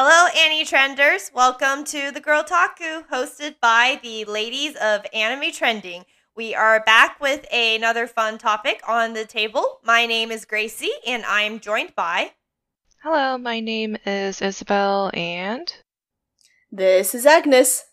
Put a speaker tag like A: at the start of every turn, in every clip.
A: Hello, Annie Trenders. Welcome to the Girltaku, hosted by the ladies of Anime Trending. We are back with another fun topic on the table. My name is Gracie, and I'm joined by.
B: Hello, my name is Isabelle, and.
C: This is Agnes.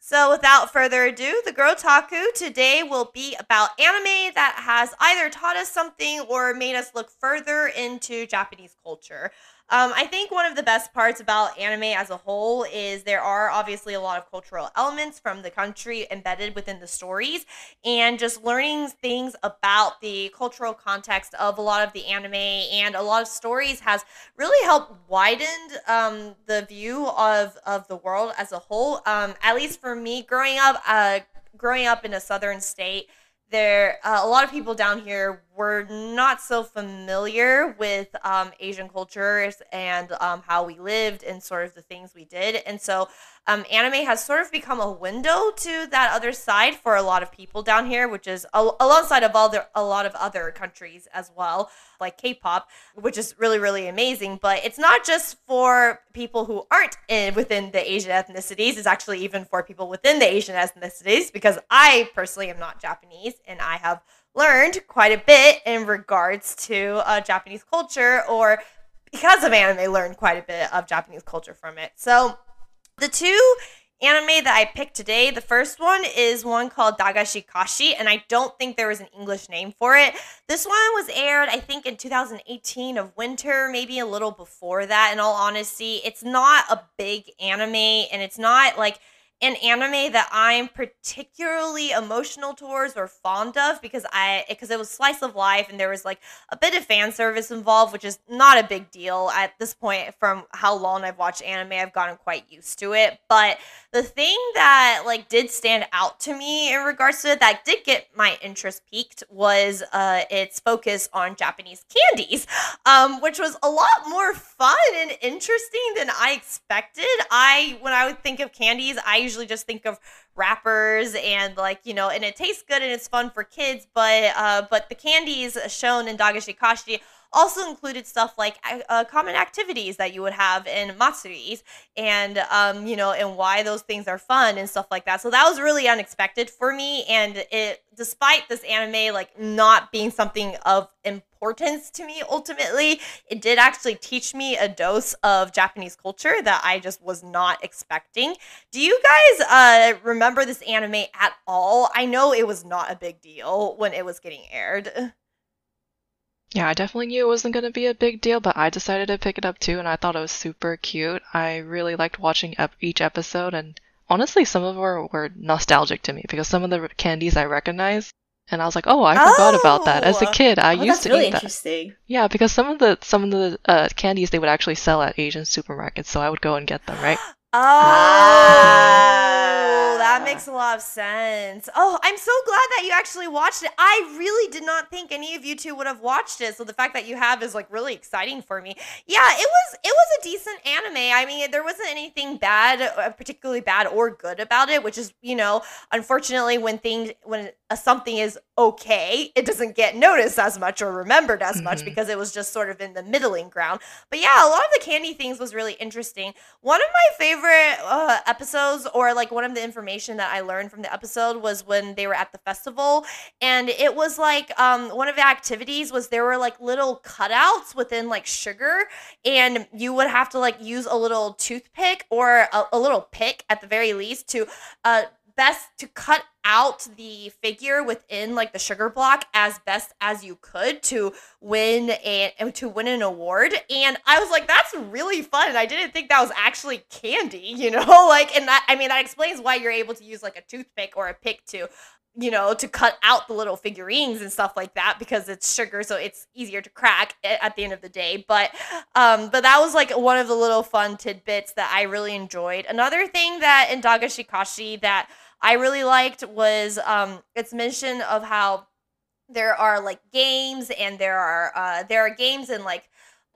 A: So, without further ado, the Girltaku today will be about anime that has either taught us something or made us look further into Japanese culture. Um, I think one of the best parts about anime as a whole is there are obviously a lot of cultural elements from the country embedded within the stories, and just learning things about the cultural context of a lot of the anime and a lot of stories has really helped widen um, the view of of the world as a whole. Um, at least for me, growing up, uh, growing up in a southern state there uh, a lot of people down here were not so familiar with um, asian cultures and um, how we lived and sort of the things we did. And so um, anime has sort of become a window to that other side for a lot of people down here, which is al- alongside of all the, a lot of other countries as well, like K-pop, which is really really amazing. But it's not just for people who aren't in within the Asian ethnicities; it's actually even for people within the Asian ethnicities. Because I personally am not Japanese, and I have learned quite a bit in regards to uh, Japanese culture, or because of anime, learned quite a bit of Japanese culture from it. So the two anime that I picked today, the first one is one called Dagashi Kashi, and I don't think there was an English name for it. This one was aired, I think, in 2018 of winter, maybe a little before that, in all honesty. It's not a big anime, and it's not like an anime that I'm particularly emotional towards or fond of because I because it was slice of life and there was like a bit of fan service involved, which is not a big deal at this point. From how long I've watched anime, I've gotten quite used to it. But the thing that like did stand out to me in regards to it that did get my interest peaked was uh its focus on Japanese candies, um, which was a lot more fun and interesting than I expected. I when I would think of candies, I usually just think of wrappers and like you know and it tastes good and it's fun for kids but uh but the candies shown in dagashi kashi also included stuff like uh, common activities that you would have in matsuris and um, you know and why those things are fun and stuff like that. So that was really unexpected for me. And it despite this anime like not being something of importance to me ultimately. It did actually teach me a dose of japanese culture that i just was not expecting. Do you guys uh, remember this anime at all? I know it was not a big deal when it was getting aired.
B: Yeah, I definitely knew it wasn't going to be a big deal, but I decided to pick it up too, and I thought it was super cute. I really liked watching each episode, and honestly, some of them were, were nostalgic to me because some of the candies I recognized, and I was like, oh, I forgot about that. As a
A: Oh!
B: kid, I
C: oh,
B: used to
C: really
B: eat that.
C: interesting.
B: Yeah, because some of the some of the uh, candies they would actually sell at Asian supermarkets, so I would go and get them, right?
A: Oh, that makes a lot of sense. Oh, I'm so glad that you actually watched it. I really did not think any of you two would have watched it. So the fact that you have is like really exciting for me. Yeah, it was it was a decent anime. I mean, there wasn't anything bad, uh, particularly bad or good about it, which is, you know, unfortunately when things when a, something is okay, it doesn't get noticed as much or remembered as much
B: Mhm.
A: because it was just sort of in the middling ground. But yeah, a lot of the candy things was really interesting. One of my favorite uh, episodes, or like one of the information that I learned from the episode, was when they were at the festival, and it was like um, one of the activities was there were like little cutouts within like sugar, and you would have to like use a little toothpick or a, a little pick at the very least to uh, best to cut out the figure within like the sugar block as best as you could to win a to win an award. And i was like that's really fun. I didn't think that was actually candy you know? Like and that i mean that explains why you're able to use like a toothpick or a pick to you know to cut out the little figurines and stuff like that because it's sugar so it's easier to crack at the end of the day. But um but that was like one of the little fun tidbits that i really enjoyed. Another thing that in dagashikashi that i really liked was um its mention of how there are like games and there are uh there are games and like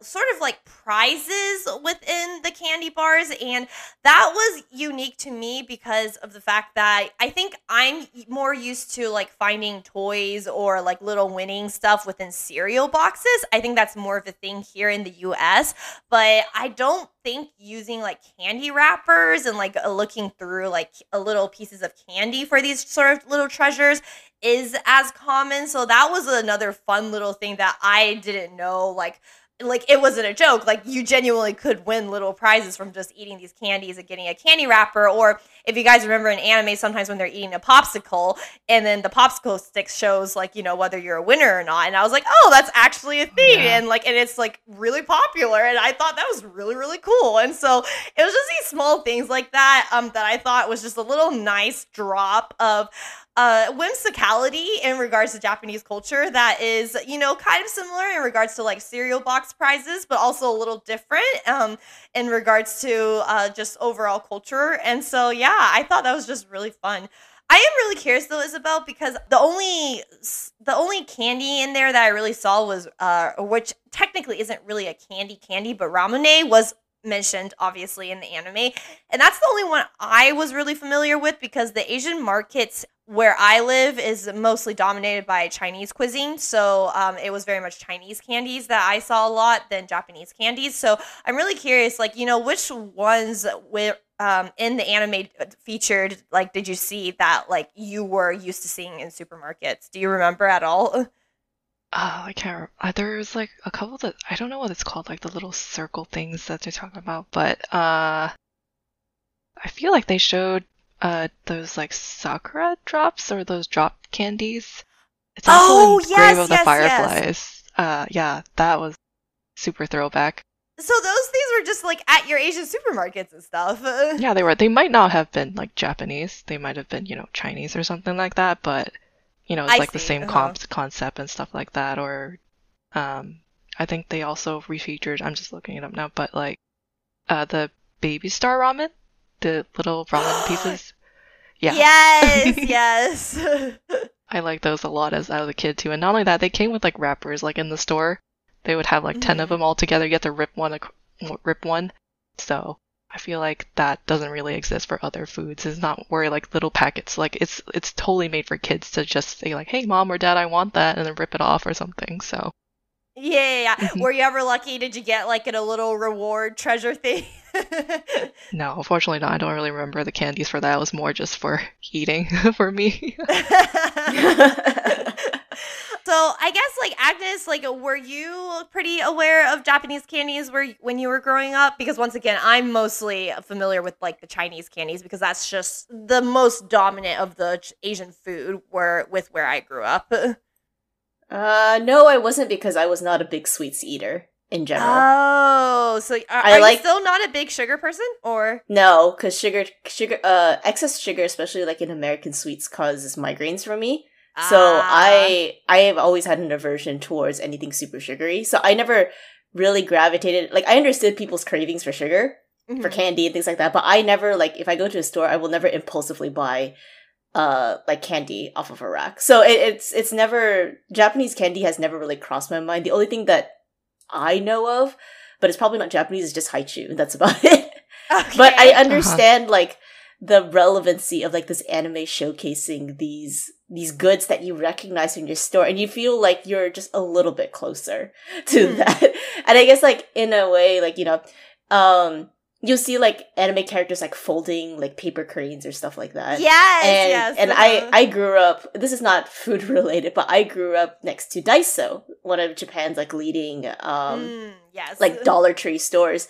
A: sort of like prizes within the candy bars and that was unique to me because of the fact that I think I'm more used to like finding toys or like little winning stuff within cereal boxes. I think that's more of a thing here in the US, but I don't think using like candy wrappers and like looking through like a little pieces of candy for these sort of little treasures is as common. So that was another fun little thing that I didn't know like like it wasn't a joke. Like you genuinely could win little prizes from just eating these candies and getting a candy wrapper. Or if you guys remember in anime, sometimes when they're eating a popsicle and then the popsicle stick shows like, you know, whether you're a winner or not. And I was like, oh, that's actually a thing. Yeah. And like, and it's like really popular. And I thought that was really, really cool. And so it was just these small things like that um, that I thought was just a little nice drop of uh, whimsicality in regards to Japanese culture that is, you know, kind of similar in regards to like cereal box prizes, but also a little different um, in regards to uh, just overall culture. And so, yeah, I thought that was just really fun. I am really curious though, Isabelle, because the only the only candy in there that I really saw was, uh, which technically isn't really a candy candy, but ramune was mentioned obviously in the anime and that's the only one i was really familiar with because the asian markets where I live is mostly dominated by Chinese cuisine. So um, it was very much Chinese candies that I saw a lot than Japanese candies. So I'm really curious, like, you know, which ones were um, in the anime featured, like, did you see that, like, you were used to seeing in supermarkets? Do you remember at all?
B: Oh, I can't. Remember. Uh, there's like a couple that I don't know what it's called, like the little circle things that they're talking about, but uh, I feel like they showed uh those like sakura drops or those drop candies.
A: It's also oh, in yes, Grave of the yes,
B: Fireflies. Yes. Uh yeah, that was super throwback.
A: So those things were just like at your Asian supermarkets and stuff.
B: yeah, they were. They might not have been like Japanese. They might have been, you know, Chinese or something like that, but you know, it's I like see. the same uh-huh. concept and stuff like that or um I think they also refeatured, I'm just looking it up now, but like uh the baby star ramen the little ramen pieces.
A: Yeah. Yes, yes.
B: I like those a lot as I was a kid too. And not only that, they came with like wrappers. Like in the store, they would have like mm-hmm. ten of mm-hmm. them all together. You have to rip one, rip one. So I feel like that doesn't really exist for other foods. It's not where like little packets. Like it's it's totally made for kids to just say like, "Hey, mom or dad, I want that," and then rip it off or something. So
A: yeah, yeah, yeah. Mm-hmm. Were you ever lucky? Did you get like in a little reward treasure thing?
B: no, unfortunately not. I don't really remember the candies for that. It was more just for eating for me. so
A: I guess like Agnes, like were you pretty aware of Japanese candies where when you were growing up? Because once again, I'm mostly familiar with like the Chinese candies because that's just the most dominant of the Asian food where with where I grew up.
C: Uh, no, I wasn't because I was not a big sweets eater in general.
A: Oh, so are, I are like, you still not a big sugar person, or
C: no? Because sugar, sugar, uh, excess sugar, especially like in American sweets, causes migraines for me. Ah. So I, I have always had an aversion towards anything super sugary. So I never really gravitated. Like I understood people's cravings for sugar, mm-hmm. for candy and things like that, but I never like if I go to a store, I will never impulsively buy uh like candy off of a rack. So it, it's it's never Japanese candy has never really crossed my mind. The only thing that I know of, but it's probably not Japanese, is just Hi-Chew. That's about it. Okay. But I uh-huh. understand uh-huh. like the relevancy of like this anime showcasing these these goods that you recognize in your store and you feel like you're just a little bit closer to mm. that. And I guess like in a way, like, you know, um you'll see like anime characters like folding like paper cranes or stuff like that.
A: Yes,
C: and,
A: yes.
C: And I uh-huh. I grew up. This is not food related, but I grew up next to Daiso, one of Japan's like leading um mm, yes like Dollar Tree stores.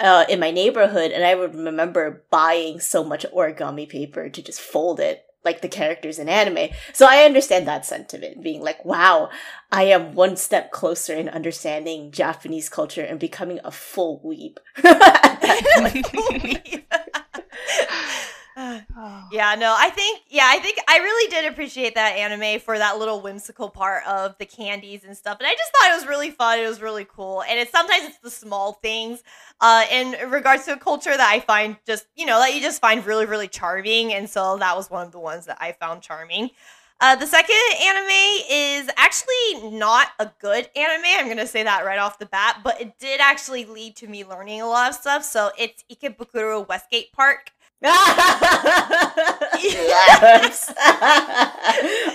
C: Uh, in my neighborhood, and I would remember buying so much origami paper to just fold it like the characters in anime. So I understand that sentiment, being like, wow, I am one step closer in understanding Japanese culture and becoming a full weeb.
A: yeah, no, I think, yeah, I think I really did appreciate that anime for that little whimsical part of the candies and stuff. And I just thought it was really fun. It was really cool. And it's sometimes it's the small things uh, in regards to a culture that I find just, you know, that you just find really, really charming. And so that was one of the ones that I found charming. Uh, the second anime is actually not a good anime. I'm gonna say that right off the bat, but it did actually lead to me learning a lot of stuff. So it's Ikebukuro Westgate Park.
C: Yes.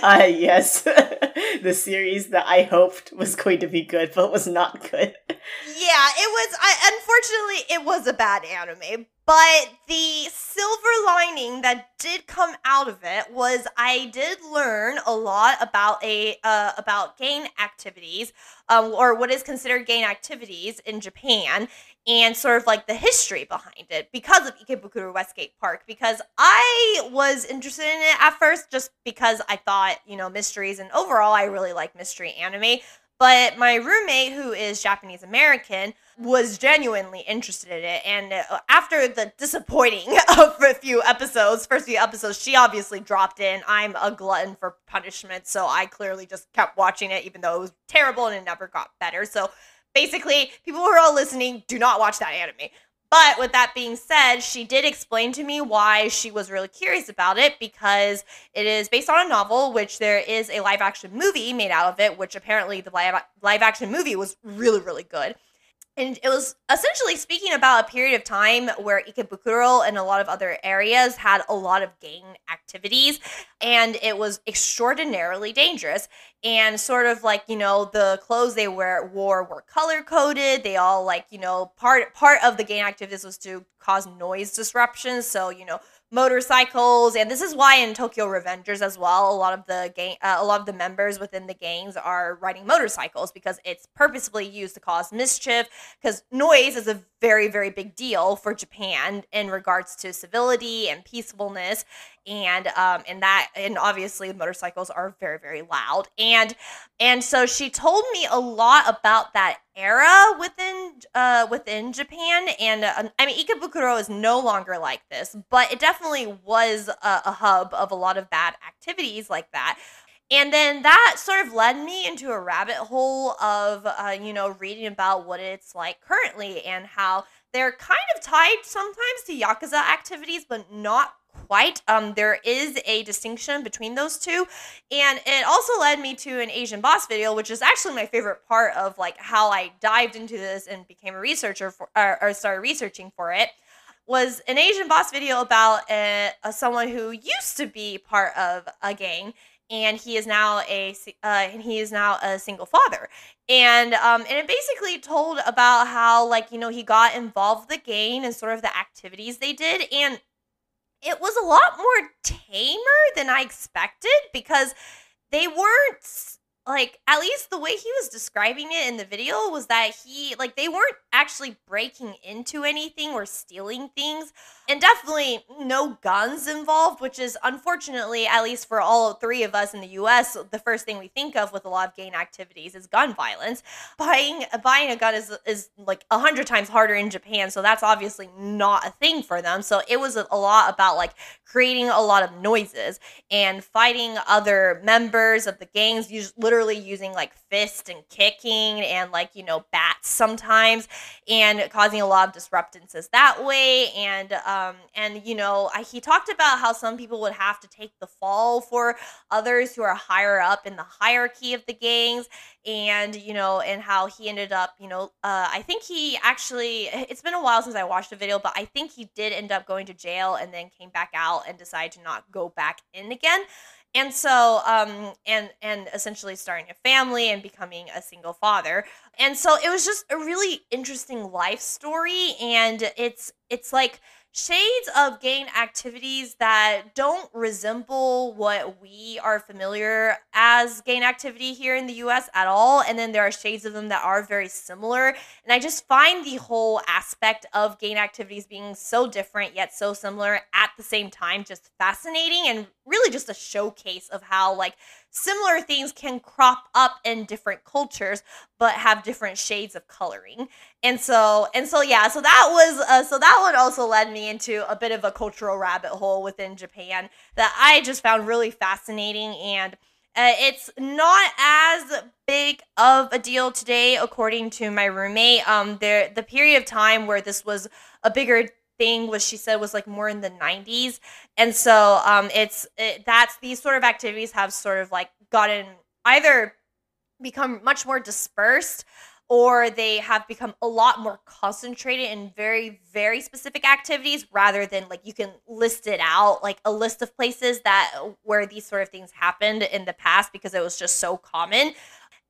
C: uh, yes. the series that I hoped was going to be good, but was not good.
A: Yeah, it was. I, unfortunately, it was a bad anime. But the silver lining that did come out of it was I did learn a lot about a uh, about gang activities, um, or what is considered gang activities in Japan, and sort of like the history behind it because of Ikebukuro Westgate Park. Because I was interested in it at first, just because I thought you know mysteries, and overall I really like mystery anime. But my roommate, who is Japanese American, was genuinely interested in it. And uh, after the disappointing of a few episodes, first few episodes, she obviously dropped in. I'm a glutton for punishment, so I clearly just kept watching it, even though it was terrible and it never got better. So basically, people who are all listening, do not watch that anime. But with that being said, she did explain to me why she was really curious about it because it is based on a novel, which there is a live action movie made out of it, which apparently the live, action movie was really, really good. And it was essentially speaking about a period of time where Ikebukuro and a lot of other areas had a lot of gang activities, and it was extraordinarily dangerous. And sort of like you know the clothes they wear wore were color coded. They all like you know part part of the gang activities was to cause noise disruptions. So you know motorcycles and this is why in Tokyo Revengers as well a lot of the gang uh, a lot of the members within the gangs are riding motorcycles because it's purposefully used to cause mischief cuz noise is a very very big deal for Japan in regards to civility and peacefulness and um and that and obviously motorcycles are very very loud. And and so she told me a lot about that era within uh within Japan. And uh, I mean Ikebukuro is no longer like this but it definitely was a, a hub of a lot of bad activities like that. And then that sort of led me into a rabbit hole of uh, you know reading about what it's like currently and how they're kind of tied sometimes to yakuza activities but not quite. Um, there is a distinction between those two, and it also led me to an Asian boss video, which is actually my favorite part of like how I dived into this and became a researcher for or, or started researching for it. Was an Asian boss video about a, a, someone who used to be part of a gang, and he is now a uh, and he is now a single father and um and it basically told about how like you know he got involved with the gang and sort of the activities they did and it was a lot more tamer than I expected because they weren't like at least the way he was describing it in the video was that he like they weren't actually breaking into anything or stealing things and definitely no guns involved which is unfortunately at least for all three of us in the US the first thing we think of with a lot of gang activities is gun violence. Buying buying a gun is is like a hundred times harder in Japan so that's obviously not a thing for them. So it was a, lot about like creating a lot of noises and fighting other members of the gangs literally using like fist and kicking and like you know bats sometimes and causing a lot of disruptances that way. And um and you know I, he talked about how some people would have to take the fall for others who are higher up in the hierarchy of the gangs. And you know and how he ended up you know uh, i think he actually it's been a while since i watched the video but i think he did end up going to jail and then came back out and decided to not go back in again and so um and and essentially starting a family and becoming a single father. And so it was just a really interesting life story. And it's it's like shades of gang activities that don't resemble what we are familiar as gang activity here in the US at all. And then there are shades of them that are very similar. And I just find the whole aspect of gang activities being so different yet so similar at the same time just fascinating and really just a showcase of how like similar things can crop up in different cultures but have different shades of coloring. And so and so yeah so that was uh, so that one also led me into a bit of a cultural rabbit hole within japan that i just found really fascinating. And uh, it's not as big of a deal today according to my roommate. Um there the period of time where this was a bigger thing was she said was like more in the 90s and so um it's it, that's these sort of activities have sort of like gotten either become much more dispersed or they have become a lot more concentrated in very very specific activities rather than like you can list it out like a list of places that where these sort of things happened in the past because it was just so common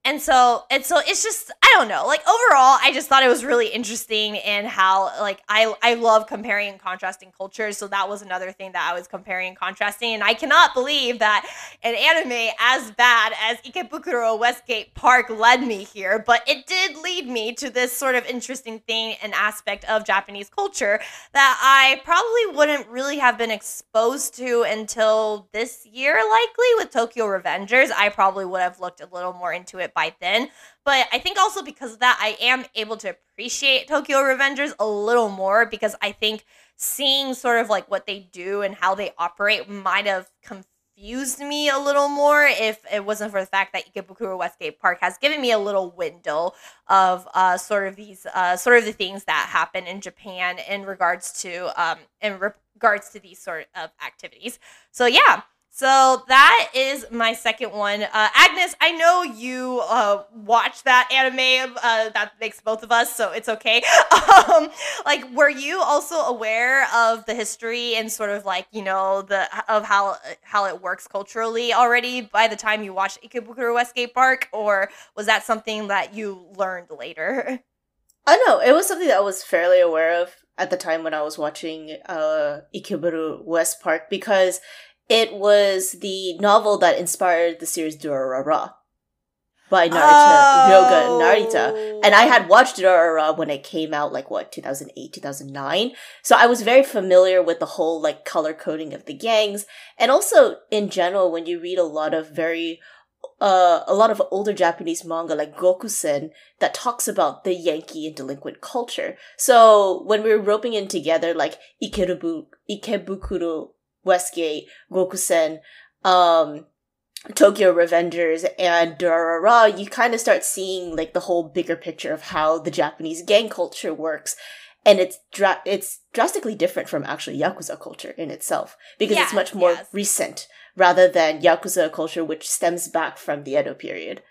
A: and so and so it's just i don't know like overall i just thought it was really interesting in how like i i love comparing and contrasting cultures. So that was another thing that i was comparing and contrasting. And i cannot believe that an anime as bad as ikebukuro westgate park led me here but it did lead me to this sort of interesting thing and aspect of japanese culture that i probably wouldn't really have been exposed to until this year likely with tokyo revengers. I probably would have looked a little more into it it by then. But I think also because of that, I am able to appreciate Tokyo Revengers a little more because I think seeing sort of like what they do and how they operate might have confused me a little more if it wasn't for the fact that Ikebukuro Westgate Park has given me a little window of uh, sort of these uh, sort of the things that happen in Japan in regards to um, in regards to these sort of activities. So yeah, so that is my second one. Uh, Agnes, I know you uh, watched that anime. Uh, that makes both of us, so it's okay. Um, like, were you also aware of the history and sort of like you know the of how how it works culturally already by the time you watched Ikebukuro Westgate Park, or was that something that you learned later?
C: Oh no, it was something that I was fairly aware of at the time when I was watching uh, Ikebukuro West Park because it was the novel that inspired the series Durarara by Narita, oh. Narita. And I had watched Durarara when it came out, like what, 2008, 2009. So I was very familiar with the whole like color coding of the gangs. And also in general, when you read a lot of very uh, a lot of older Japanese manga like Gokusen that talks about the Yankee and delinquent culture. So when we were roping in together like Ikerubu, Ikebukuro Westgate, Gokusen, um, Tokyo Revengers, and Durarara, you kind of start seeing like the whole bigger picture of how the Japanese gang culture works. And it's dra- it's drastically different from actually Yakuza culture in itself because yeah, it's much more yes. recent rather than Yakuza culture, which stems back from the Edo period.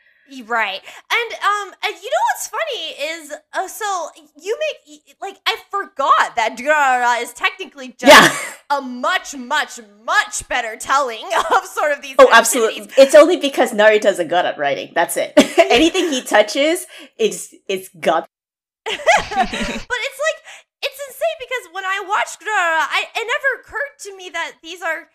A: Right. And um and you know what's funny is uh, so you make like I forgot that Durarara is technically just yeah. a much much much better telling of sort of these
C: Oh, absolutely. It's only because Narita's a good at writing. That's it. Anything he touches is it's gut.
A: but it's like it's insane because when I watched Durarara, I it never occurred to me that these are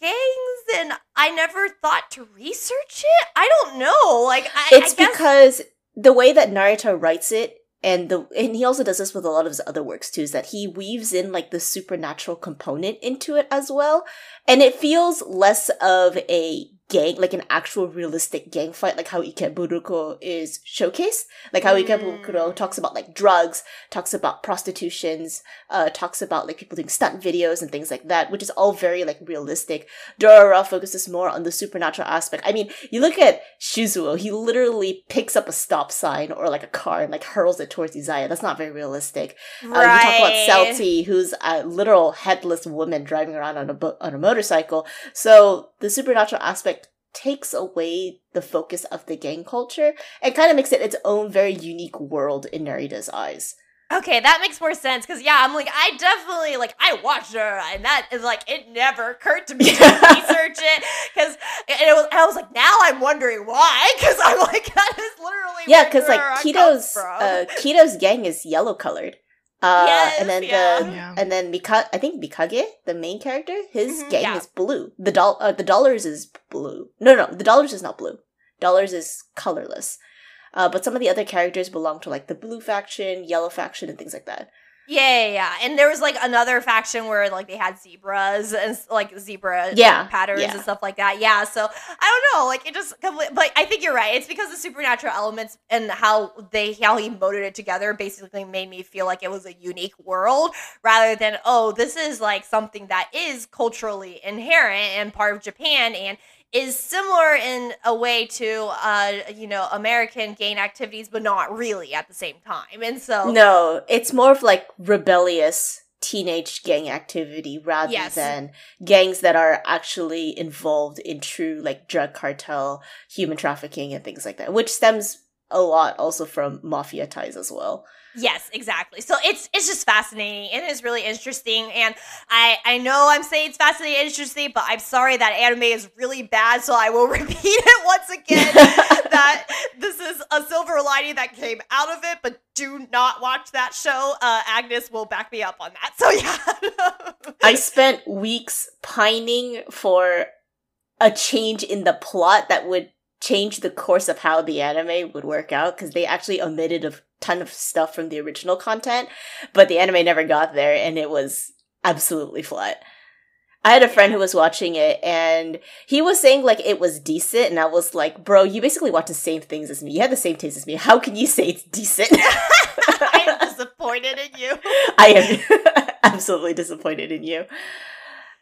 A: gangs and I never thought to research it. I don't know. Like I,
C: It's
A: I guess-
C: because the way that Narita writes it and the and he also does this with a lot of his other works too is that he weaves in like the supernatural component into it as well and it feels less of a gang, like an actual realistic gang fight, like how Ikebukuro is showcased. Like how mm. Ikebukuro talks about like drugs, talks about prostitutions, uh, talks about like people doing stunt videos and things like that, which is all very like realistic. Durarara focuses more on the supernatural aspect. I mean, you look at Shizuo, he literally picks up a stop sign or like a car and like hurls it towards Izaya. That's not very realistic. Right. Uh, you talk about Celty, who's a literal headless woman driving around on a bo- on a motorcycle. So the supernatural aspect takes away the focus of the gang culture and kind of makes it its own very unique world in Narita's eyes.
A: Okay, that makes more sense because yeah, I'm like I definitely like I watched her and that is like it never occurred to me to research it because it was I was like now I'm wondering why because I'm like that is literally
C: yeah because like Kito's uh, Kito's gang is yellow colored uh, yes, and then yeah. the yeah. and then Mika, I think Mikage, the main character, his mm-hmm, gang yeah. is blue. The doll, uh, the dollars is blue. No, no, the dollars is not blue. Dollars is colorless. Uh, but some of the other characters belong to like the blue faction, yellow faction, and things like that.
A: Yeah, yeah, yeah, and there was like another faction where like they had zebras and like zebra
C: yeah,
A: patterns
C: yeah.
A: and stuff like that. Yeah, so I don't know, like it just but I think you're right. It's because the supernatural elements and how they how he molded it together basically made me feel like it was a unique world rather than oh this is like something that is culturally inherent and part of Japan and is similar in a way to uh you know American gang activities, but not really at the same time. And so
C: no, it's more of like rebellious teenage gang activity rather
A: Yes.
C: than gangs that are actually involved in true like drug cartel, human trafficking, and things like that, which stems a lot also from mafia ties as well.
A: Yes, exactly. So it's it's just fascinating. It is really interesting, and I I know I'm saying it's fascinating, and interesting, but I'm sorry that anime is really bad. So I will repeat it once again that this is a silver lining that came out of it. But do not watch that show. Uh, Agnes will back me up on that. So yeah.
C: I spent weeks pining for a change in the plot that would change the course of how the anime would work out because they actually omitted a ton of stuff from the original content, but the anime never got there and it was absolutely flat. I had a friend who was watching it and he was saying like it was decent and I was like, bro, you basically watch the same things as me. You have the same taste as me. How can you say it's decent?
A: I'm disappointed in you.
C: I am absolutely disappointed in you.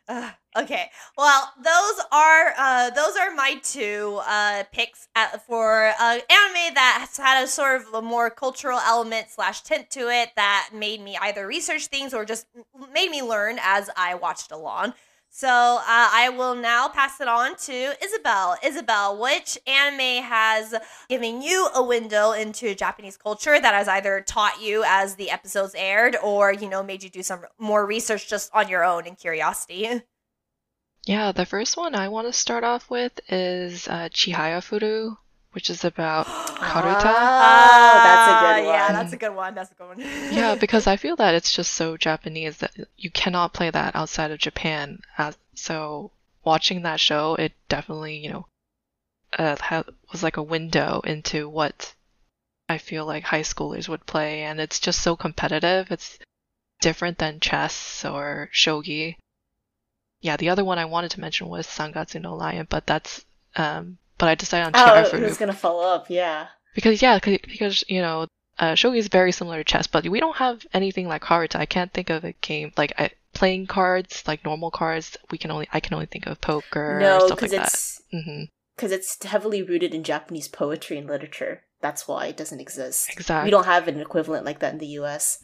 A: Uh, okay. Well, those are uh, those are my two uh, picks at, for uh, anime that has had a sort of a more cultural element slash tint to it that made me either research things or just made me learn as I watched along. So uh, I will now pass it on to Isabelle. Isabelle, which anime has given you a window into Japanese culture that has either taught you as the episodes aired or, you know, made you do some more research just on your own and curiosity?
B: Yeah, the first one I want to start off with is uh, Chihaya Furu, which is about Karuta.
C: Oh, that's a good one.
A: Yeah, that's a good one. That's a good one.
B: yeah, because I feel that it's just so Japanese that you cannot play that outside of Japan. Uh, so watching that show, it definitely, you know, uh, ha- was like a window into what I feel like high schoolers would play, and it's just so competitive. It's different than chess or shogi. Yeah, the other one I wanted to mention was Sangatsu no Lion, but that's um, but I decided on
C: Oh,
B: Chihaya
C: I
B: Furu
C: was gonna follow up. Yeah.
B: because yeah, because you know, uh, shogi is very similar to chess, but we don't have anything like Karuta. I can't think of a game like I, playing cards, like normal cards. We can only I can only think of poker
C: No,
B: stuff like
C: because
B: that.
C: it's because it's heavily rooted in Japanese poetry and literature. That's why it doesn't exist.
B: Exactly.
C: We don't have an equivalent like that in the U.S.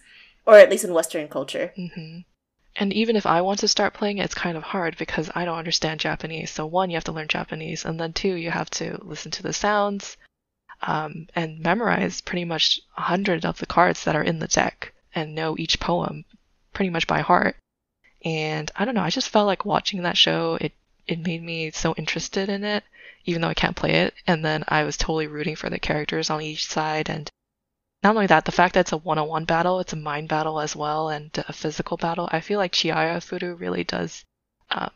C: or at least in Western culture.
B: hmm And even if I want to start playing it, it's kind of hard because I don't understand Japanese. So one, you have to learn Japanese, and then two, you have to listen to the sounds, um, and memorize pretty much a hundred of the cards that are in the deck and know each poem pretty much by heart. And I don't know, I just felt like watching that show, it it made me so interested in it, even though I can't play it. And then I was totally rooting for the characters on each side and not only that, the fact that it's a one-on-one battle, it's a mind battle as well, and a physical battle. I feel like Chihaya Furu really does, um,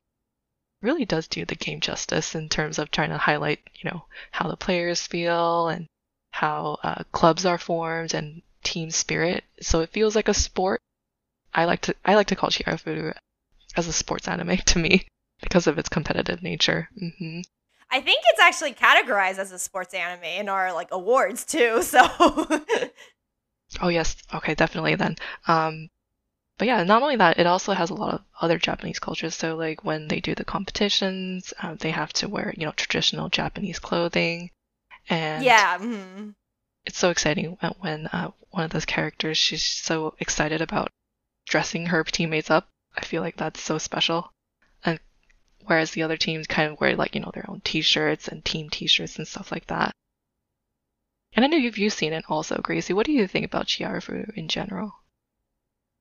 B: really does do the game justice in terms of trying to highlight, you know, how the players feel and how uh, clubs are formed and team spirit. So it feels like a sport. I like to I like to call Chihaya Furu as a sports anime to me because of its competitive nature. hmm
A: I think it's actually categorized as a sports anime in our like awards too. So
B: Oh yes, okay, definitely then. Um, but yeah, not only that, it also has a lot of other Japanese cultures. So like when they do the competitions, um, they have to wear you know traditional Japanese clothing, and
A: yeah, mhm.
B: it's so exciting when, when uh, one of those characters she's so excited about dressing her teammates up. I feel like that's so special. Whereas the other teams kind of wear like you know their own T-shirts and team T-shirts and stuff like that. And I know you've you've seen it also, Gracie. What do you think about Chihayafuru in general?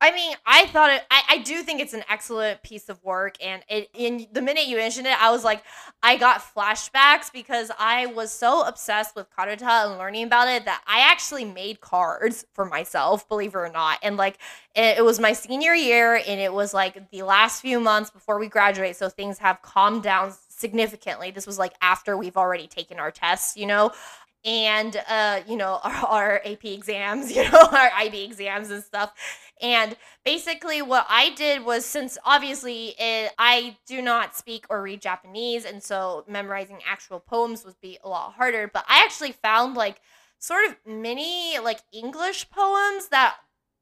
A: I mean, I thought it. I, I do think it's an excellent piece of work, and it. In the minute you mentioned it, I was like, I got flashbacks because I was so obsessed with Karuta and learning about it that I actually made cards for myself, believe it or not. And like, it, it was my senior year, and it was like the last few months before we graduate, so things have calmed down significantly. This was like after we've already taken our tests, you know and uh, you know our, our AP exams, you know our IB exams and stuff. And basically, what I did was since obviously it, I do not speak or read Japanese, and so memorizing actual poems would be a lot harder. But I actually found like sort of mini like English poems that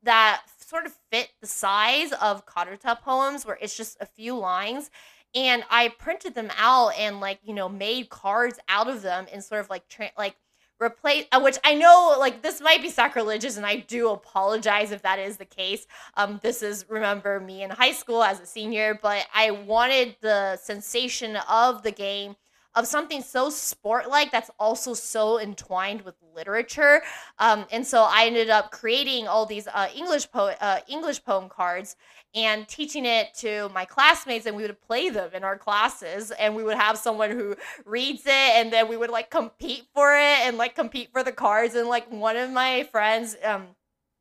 A: that sort of fit the size of Karuta poems, where it's just a few lines and I printed them out and like you know made cards out of them and sort of like tra- like replace uh, which i know like this might be sacrilegious and i do apologize if that is the case. Um this is remember me in high school as a senior but i wanted the sensation of the game of something so sport like that's also so entwined with literature. Um, and so i ended up creating all these uh, english po- uh, english poem cards and teaching it to my classmates and we would play them in our classes and we would have someone who reads it and then we would like compete for it and like compete for the cards. And like one of my friends um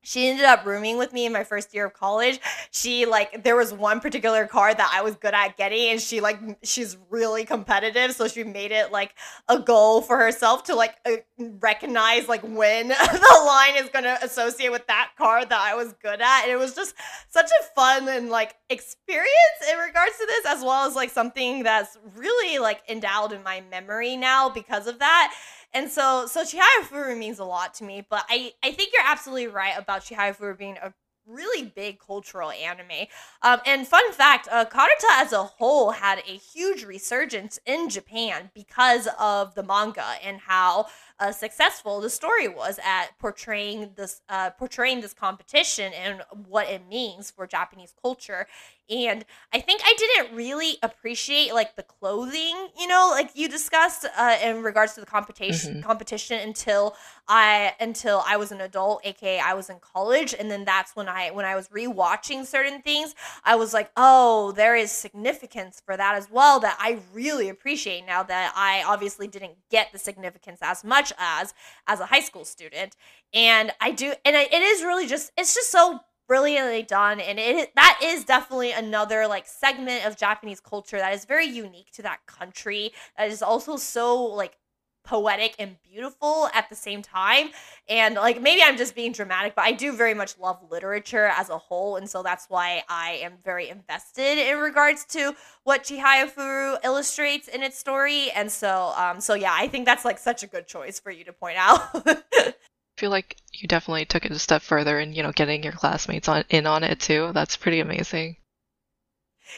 A: she ended up rooming with me in my first year of college. She like there was one particular card that I was good at getting and she like she's really competitive so she made it like a goal for herself to like uh, recognize like when the line is going to associate with that card that I was good at and it was just such a fun and like experience in regards to this as well as like something that's really like endowed in my memory now because of that and so, so Chihaya Furu means a lot to me, but I, I think you're absolutely right about Chihaya Furu being a really big cultural anime. Um, and fun fact, uh, Karuta as a whole had a huge resurgence in Japan because of the manga and how uh, successful the story was at portraying this uh, portraying this competition and what it means for Japanese culture. And I think I didn't really appreciate like the clothing, you know, like you discussed uh, in regards to the competition mm-hmm. competition until I until I was an adult, aka I was in college, and then that's when I when I was rewatching certain things, I was like, oh, there is significance for that as well that I really appreciate now that I obviously didn't get the significance as much as as a high school student and i do and I, it is really just it's just so brilliantly done and it that is definitely another like segment of japanese culture that is very unique to that country that is also so like poetic and beautiful at the same time. And like maybe I'm just being dramatic, but I do very much love literature as a whole, and so that's why I am very invested in regards to what Chihaya Furu illustrates in its story. And so um so yeah, I think that's like such a good choice for you to point out.
B: Feel like you definitely took it a step further and you know getting your classmates on in on it too. That's pretty amazing.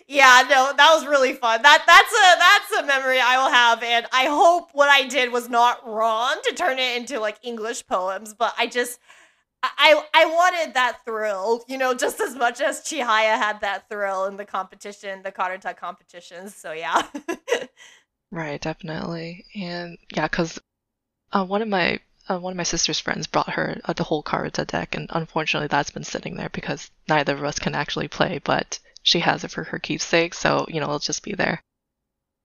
A: Yeah, no, that was really fun. That that's a that's a memory I will have, and I hope what I did was not wrong to turn it into like English poems. But I just, I I wanted that thrill, you know, just as much as Chihaya had that thrill in the competition, the Karuta competitions. So yeah.
B: right, definitely, and yeah, because uh, one of my uh, one of my sister's friends brought her uh, the whole Karuta deck, and unfortunately, that's been sitting there because neither of us can actually play. But she has it for her keepsake, so you know it'll just be there.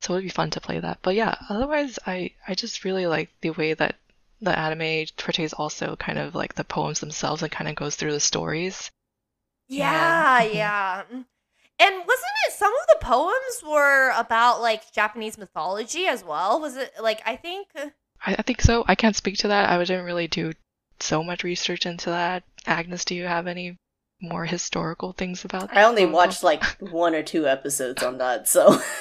B: So it'd be fun to play that. But yeah, otherwise I I just really like the way that the anime portrays also kind of like the poems themselves and kind of goes through the stories.
A: Yeah, yeah. yeah. And wasn't it some of the poems were about like Japanese mythology as well? Was it like I think uh
B: I, I think so. I can't speak to that. I didn't really do so much research into that. Agnes, do you have any more historical things about. That?
C: I only watched like one or two episodes on that, so.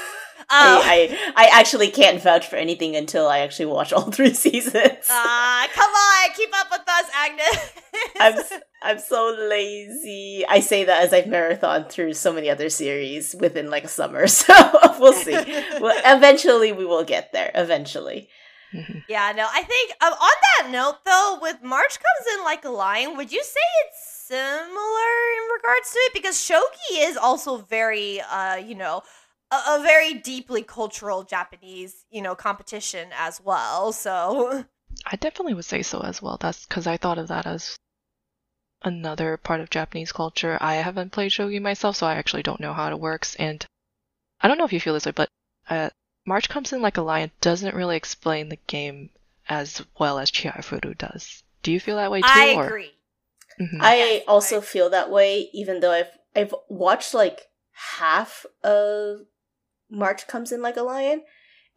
C: Oh. I, I, I actually can't vouch for anything until I actually watch all three seasons.
A: Ah, uh, come on, keep up with us, Agnes.
C: I'm I'm so lazy. I say that as I've marathon through so many other series within like a summer. So we'll see. well, eventually we will get there. Eventually.
A: Mm-hmm. Yeah, no, I think um, on that note though, with March comes in like a lion, would you say it's similar in regards to it? Because shogi is also very, uh, you know, a, a very deeply cultural Japanese, you know, competition as well. So
B: I definitely would say so as well. That's because I thought of that as another part of Japanese culture. I haven't played shogi myself, so I actually don't know how it works. And I don't know if you feel this way, but uh, March comes in like a lion doesn't really explain the game as well as Chihaya Furu does. Do you feel that way too? I
A: or? agree.
C: Mm-hmm. I yes, also I feel that way, even though I've I've watched like half of March comes in like a lion.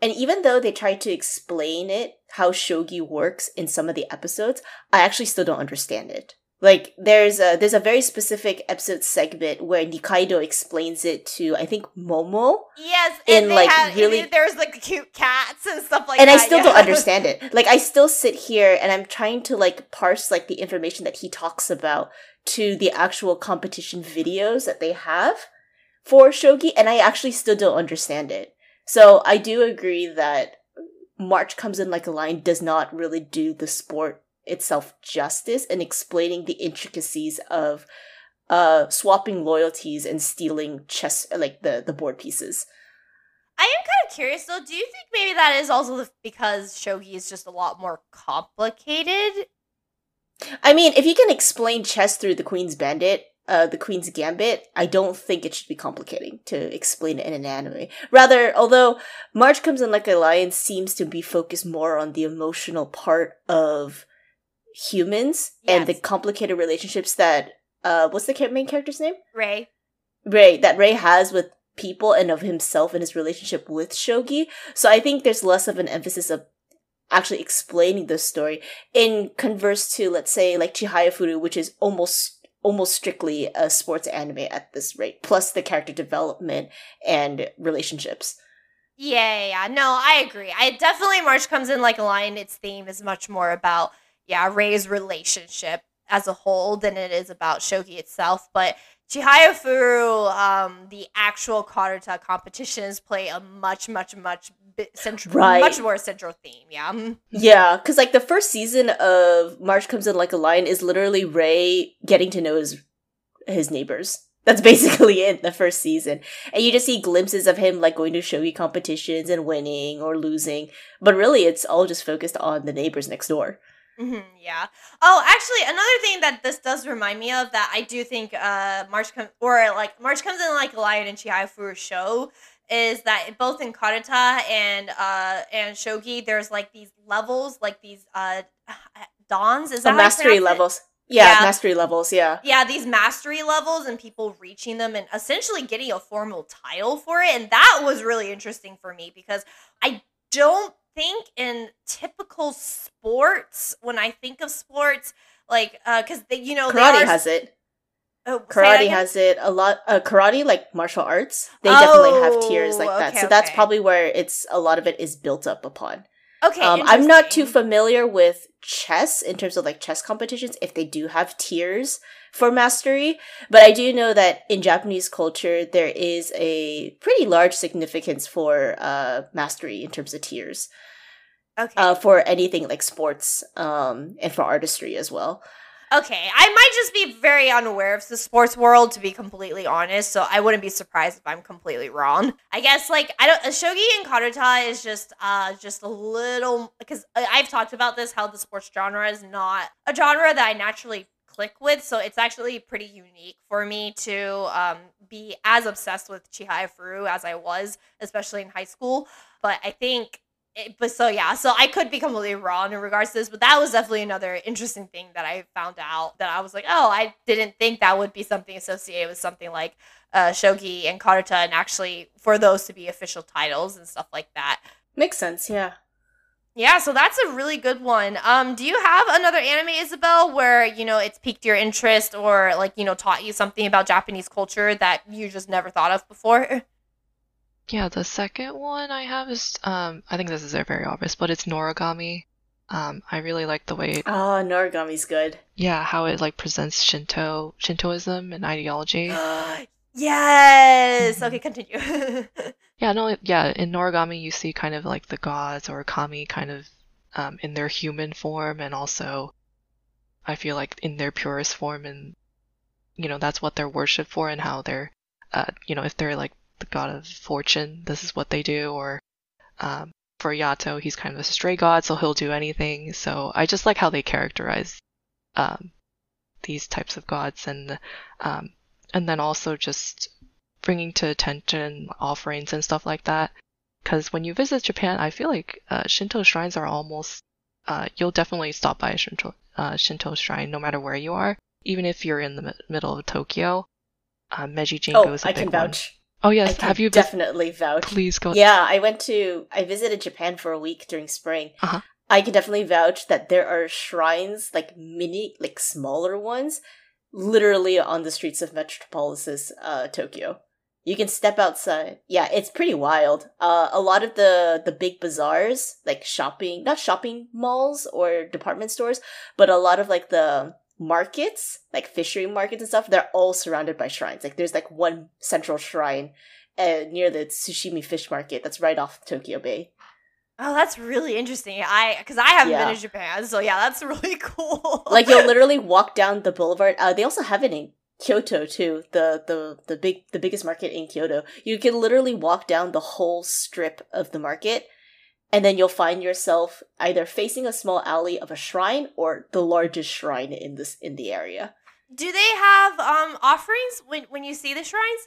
C: And even though they try to explain it, how shogi works in some of the episodes, I actually still don't understand it. Like there's a there's a very specific episode segment where Nikaido explains it to I think Momo.
A: Yes, in like have, really there's like cute cats and stuff like
C: and
A: that.
C: And I still yeah. don't understand it. Like I still sit here and I'm trying to like parse like the information that he talks about to the actual competition videos that they have for shogi and I actually still don't understand it. So I do agree that March comes in like a lion does not really do the sport itself justice and explaining the intricacies of uh swapping loyalties and stealing chess like the the board pieces.
A: I am kind of curious though. Do you think maybe that is also because shogi is just a lot more complicated?
C: I mean, if you can explain chess through the Queen's Bandit, uh, the Queen's Gambit, I don't think it should be complicating to explain it in an anime. Rather, although March Comes in Like a Lion seems to be focused more on the emotional part of humans yes. and the complicated relationships that uh what's the main character's name?
A: Ray.
C: Ray that Ray has with people and of himself and his relationship with Shogi. So I think there's less of an emphasis of actually explaining the story in converse to let's say like Chihaya Furu, which is almost almost strictly a sports anime at this rate, plus the character development and relationships.
A: Yeah, yeah, no, I agree. I definitely March comes in like a lion. Its theme is much more about yeah Rei's relationship as a whole than it is about Shogi itself. But Chihaya Furu, um, the actual Karuta competitions play a much, much, much central, right. much more central theme. Yeah.
C: Yeah, because like the first season of March Comes in Like a Lion is literally Rei getting to know his his neighbors. That's basically it, the first season. And you just see glimpses of him like going to shogi competitions and winning or losing. But really, it's all just focused on the neighbors next door.
A: Mm-hmm, yeah. Oh, actually, another thing that this does remind me of that I do think uh March comes or like March comes in like a Lion and Chihaya Furu show is that both in Karuta and uh and Shogi, there's like these levels, like these uh dans. Is that
C: mastery levels? Yeah, yeah, mastery levels. Yeah,
A: yeah, these mastery levels and people reaching them and essentially getting a formal title for it, and that was really interesting for me because I don't think in typical sports when I think of sports, like because uh, you know
C: karate
A: are,
C: has it. Oh, karate has it a lot. Uh, karate, like martial arts, they oh, definitely have tiers like that. Okay, so that's probably where it's a lot of it is built up upon.
A: Okay,
C: um, I'm not too familiar with chess in terms of like chess competitions if they do have tiers for mastery, but I do know that in Japanese culture there is a pretty large significance for uh, mastery in terms of tiers.
A: Okay.
C: Uh, for anything like sports um, and for artistry as well.
A: Okay, I might just be very unaware of the sports world to be completely honest, so I wouldn't be surprised if I'm completely wrong. I guess like I don't shogi and karuta is just uh just a little because I've talked about this how the sports genre is not a genre that I naturally click with, so it's actually pretty unique for me to um be as obsessed with Chihaya Furu as I was, especially in high school. But I think it, but so yeah, so I could be completely wrong in regards to this, but that was definitely another interesting thing that I found out that I was like, oh, I didn't think that would be something associated with something like uh, shogi and karuta, and actually for those to be official titles and stuff like that.
C: Makes sense, yeah.
A: Yeah, so that's a really good one. Um, do you have another anime, Isabel, where you know it's piqued your interest or like you know taught you something about Japanese culture that you just never thought of before?
B: Yeah, the second one I have is um I think this is very obvious, but it's Noragami. Um, I really like the way. It,
C: oh, Noragami's good.
B: Yeah, how it like presents Shinto Shintoism and ideology.
A: yes. Okay, continue.
B: yeah, no, yeah. In Noragami, you see kind of like the gods or kami kind of um, in their human form, and also I feel like in their purest form, and you know that's what they're worshipped for, and how they're, uh, you know, if they're like the god of fortune, this is what they do, or um, for Yato, he's kind of a stray god, so he'll do anything. So I just like how they characterize um, these types of gods, and um, and then also just bringing to attention offerings and stuff like that. Because when you visit Japan, I feel like uh, Shinto shrines are almost uh, you'll definitely stop by a Shinto, uh, Shinto shrine no matter where you are, even if you're in the m- middle of Tokyo. Uh, Meiji Jingu oh, is a I big can vouch. Oh yes, have you
C: definitely vouch?
B: Please go.
C: Yeah, I went to I visited Japan for a week during spring.
B: Uh-huh.
C: I can definitely vouch that there are shrines like mini, like smaller ones, literally on the streets of Metropolis, uh, Tokyo. You can step outside. Yeah, it's pretty wild. Uh, a lot of the the big bazaars, like shopping, not shopping malls or department stores, but a lot of like the markets, like fishery markets and stuff, they're all surrounded by shrines. Like there's like one central shrine uh, near the Tsushima fish market that's right off Tokyo Bay.
A: Oh, that's really interesting. I because I haven't
C: Yeah.
A: been to Japan, so yeah, that's really cool.
C: like you'll literally walk down the boulevard. Uh, they also have it in Kyoto too. The the the big the biggest market in Kyoto. You can literally walk down the whole strip of the market, and then you'll find yourself either facing a small alley of a shrine or the largest shrine in this in the area.
A: Do they have um offerings when when you see the shrines?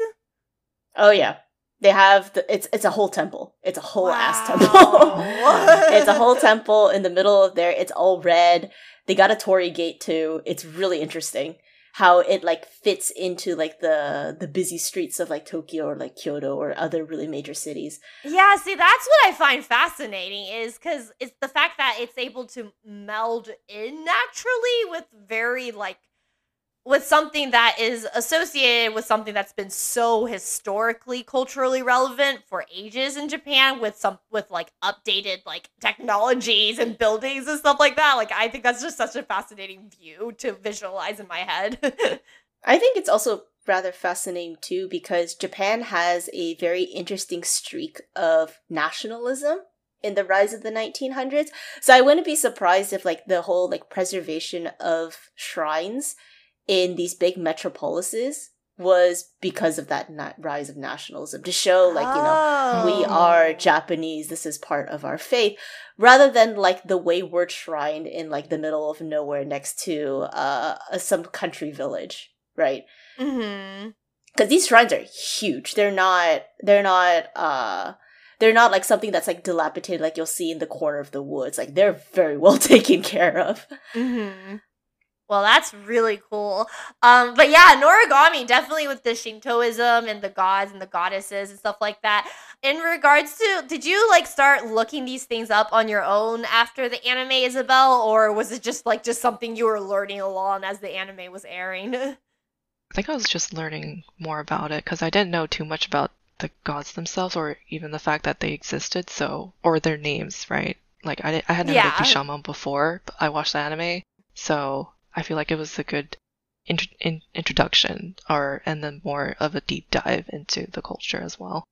C: Oh yeah, they have the. It's it's a whole temple. It's a whole ass temple. it's a whole temple in the middle of there. It's all red. They got a torii gate too. It's really interesting how it like fits into like the the busy streets of like Tokyo or like Kyoto or other really major cities.
A: Yeah, see, that's what I find fascinating is because it's the fact that it's able to meld in naturally with very like with something that is associated with something that's been so historically culturally relevant for ages in Japan with some with like updated like technologies and buildings and stuff like that like I think that's just such a fascinating view to visualize in my head.
C: I think it's also rather fascinating too because Japan has a very interesting streak of nationalism in the rise of the 1900s. So I wouldn't be surprised if like the whole like preservation of shrines in these big metropolises was because of that na- rise of nationalism to show like you know we
A: Oh.
C: are Japanese. This is part of our faith, rather than like the wayward shrine in like the middle of nowhere next to uh some country village, right?
A: mm-hmm
C: Because these shrines are huge. They're not. They're not. uh They're not like something that's like dilapidated, like you'll see in the corner of the woods. Like they're very well taken care of.
A: hmm Well, that's really cool. Um, but yeah, Noragami definitely with the Shintoism and the gods and the goddesses and stuff like that. In regards to, did you like start looking these things up on your own after the anime, Isabel, or was it just like just something you were learning along as the anime was airing?
B: I think I was just learning more about it because I didn't know too much about the gods themselves or even the fact that they existed. So, or their names, right? Like I, I had never heard of
A: Yeah.
B: Bishamon before, but I watched the anime, so I feel like it was a good int- in- introduction, or and then more of a deep dive into the culture as well.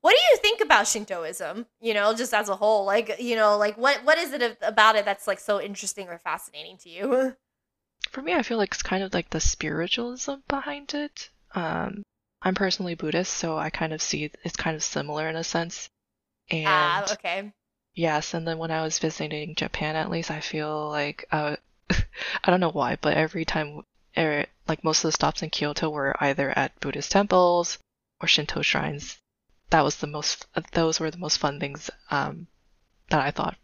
A: what do you think about Shintoism? You know, just as a whole, like you know, like what what is it about it that's like so interesting or fascinating to you?
B: For me, I feel like it's kind of like the spiritualism behind it. Um, I'm personally Buddhist, so I kind of see it's kind of similar in a sense. And
A: Ah, okay.
B: Yes, and then when I was visiting Japan, at least I feel like uh, I don't know why, but every time, er, like most of the stops in Kyoto were either at Buddhist temples or Shinto shrines. That was the most; those were the most fun things um, that I thought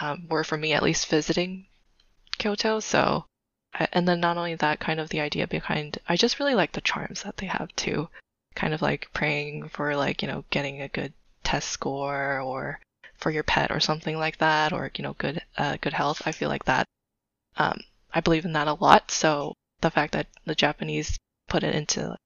B: um, were for me, at least visiting Kyoto. So, and then not only that, kind of the idea behind. I just really like the charms that they have too. Kind of like praying for like you know getting a good test score or for your pet or something like that, or you know, good uh, good health. I feel like that. Um, I believe in that a lot. So the fact that the Japanese put it into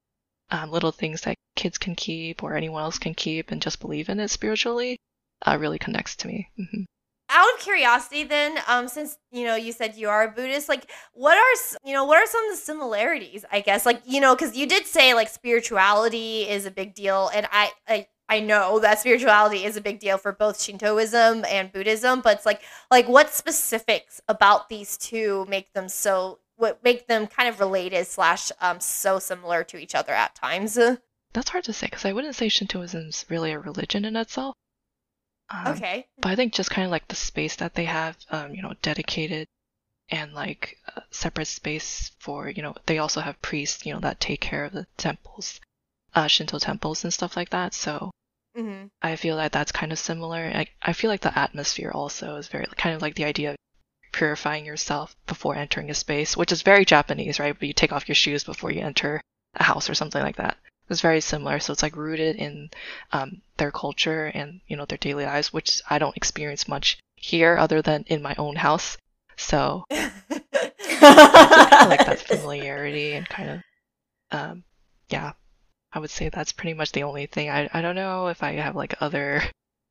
B: um, little things that kids can keep or anyone else can keep and just believe in it spiritually, uh, really connects to me. hmm
A: out of curiosity then um since you know you said you are a buddhist like what are you know what are some of the similarities i guess like you know because you did say like spirituality is a big deal and I, I i know that spirituality is a big deal for both shintoism and buddhism but it's like like what specifics about these two make them so what make them kind of related slash um so similar to each other at times?
B: That's hard to say because I wouldn't say Shintoism is really a religion in itself. Um,
A: okay.
B: But I think just kind of like the space that they have, um, you know, dedicated and like separate space for, you know, they also have priests, you know, that take care of the temples, uh, Shinto temples and stuff like that. So
A: hmm
B: I feel like that's kind of similar. I, I feel like the atmosphere also is very kind of like the idea of purifying yourself before entering a space, which is very Japanese, right? But you take off your shoes before you enter a house or something like that. It's very similar. So it's like rooted in um, their culture and you know their daily lives, which I don't experience much here other than in my own house. So I like that familiarity and kind of um, yeah, I would say that's pretty much the only thing. I I don't know if I have like other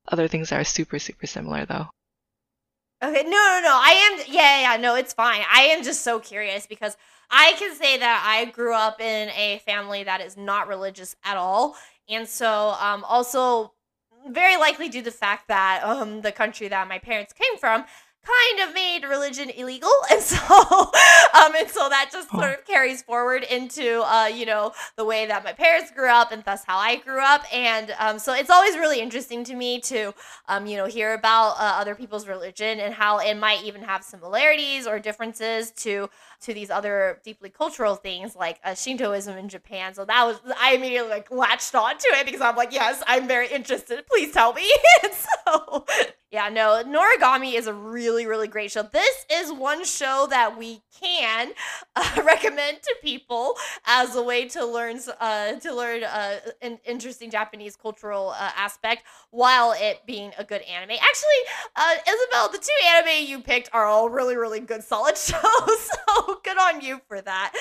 B: other things that are super super similar though.
A: Okay, no, no, no. I am, yeah, yeah, no, it's fine. I am just so curious because I can say that I grew up in a family that is not religious at all. And so, um, also, very likely due to the fact that um, the country that my parents came from kind of made religion illegal and so um and so that just sort of carries forward into uh you know the way that my parents grew up and thus how I grew up and um so it's always really interesting to me to um you know hear about uh, other people's religion and how it might even have similarities or differences to to these other deeply cultural things like uh, Shintoism in Japan so that was I immediately like latched onto it because I'm like yes I'm very interested please tell me so yeah, no, Noragami is a really, really great show. This is one show that we can uh, recommend to people as a way to learn uh, to learn uh, an interesting Japanese cultural uh, aspect while it being a good anime. Actually, uh, Isabel, the two anime you picked are all really, really good, solid shows. So good on you for that.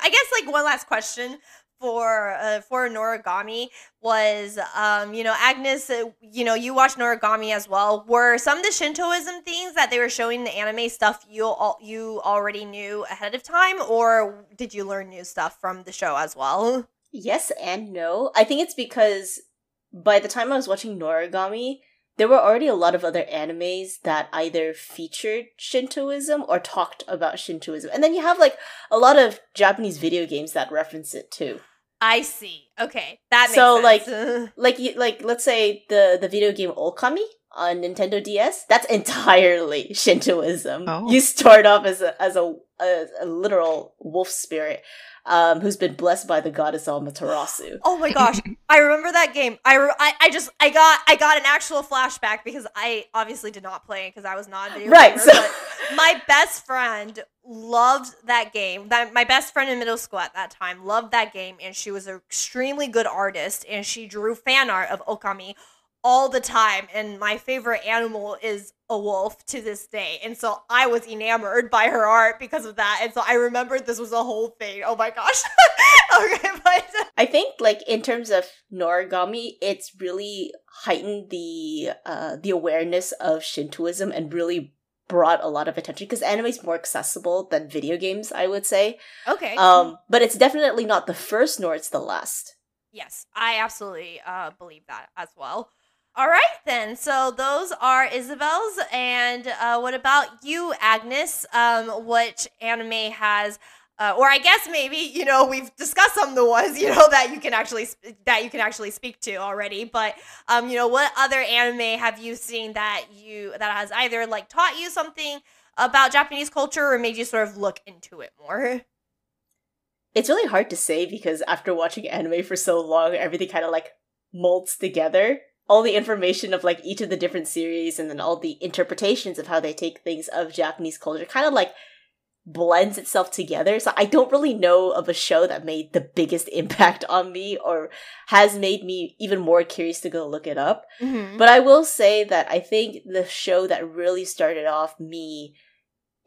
A: I guess like one last question for uh, for Noragami was um you know Agnes uh, you know you watched Noragami as well were some of the Shintoism things that they were showing the anime stuff you all you already knew ahead of time or did you learn new stuff from the show as well
C: Yes and no. I think it's because by the time I was watching Noragami, there were already a lot of other animes that either featured Shintoism or talked about Shintoism. And then you have like a lot of Japanese video games that reference it too.
A: I see okay that makes
C: So, like. Like you like let's say the the video game Okami on Nintendo DS, that's entirely Shintoism.
B: Oh.
C: You start off as a as a, a, a literal wolf spirit um who's been blessed by the goddess Amaterasu.
A: Oh my gosh, I remember that game. I, re- I I just I got I got an actual flashback because I obviously did not play it because I was not a video
C: Right,
A: gamer,
C: so-
A: my best friend loved that game. That my best friend in middle school at that time loved that game, and she was an extremely good artist, and she drew fan art of Okami all the time. And my favorite animal is a wolf to this day, and so I was enamored by her art because of that. And so I remembered this was a whole thing. Oh my gosh. okay, but
C: I think like in terms of Noragami, it's really heightened the uh the awareness of Shintoism and really brought a lot of attention because anime is more accessible than video games, I would say.
A: okay.
C: Um, but it's definitely not the first nor it's the last.
A: Yes, I absolutely uh, believe that as well. All right, then. So those are Isabel's. And uh, what about you, Agnes? Um, what anime has, uh, or I guess maybe you know we've discussed some of the ones you know that you can actually that you can actually speak to already. But um, you know, what other anime have you seen that you that has either like taught you something about Japanese culture or made you sort of look into it more?
C: It's really hard to say because after watching anime for so long, everything kind of like molds together. All the information of like each of the different series and then all the interpretations of how they take things of Japanese culture kind of like blends itself together. So I don't really know of a show that made the biggest impact on me or has made me even more curious to go look it up.
A: Mm-hmm.
C: But I will say that I think the show that really started off me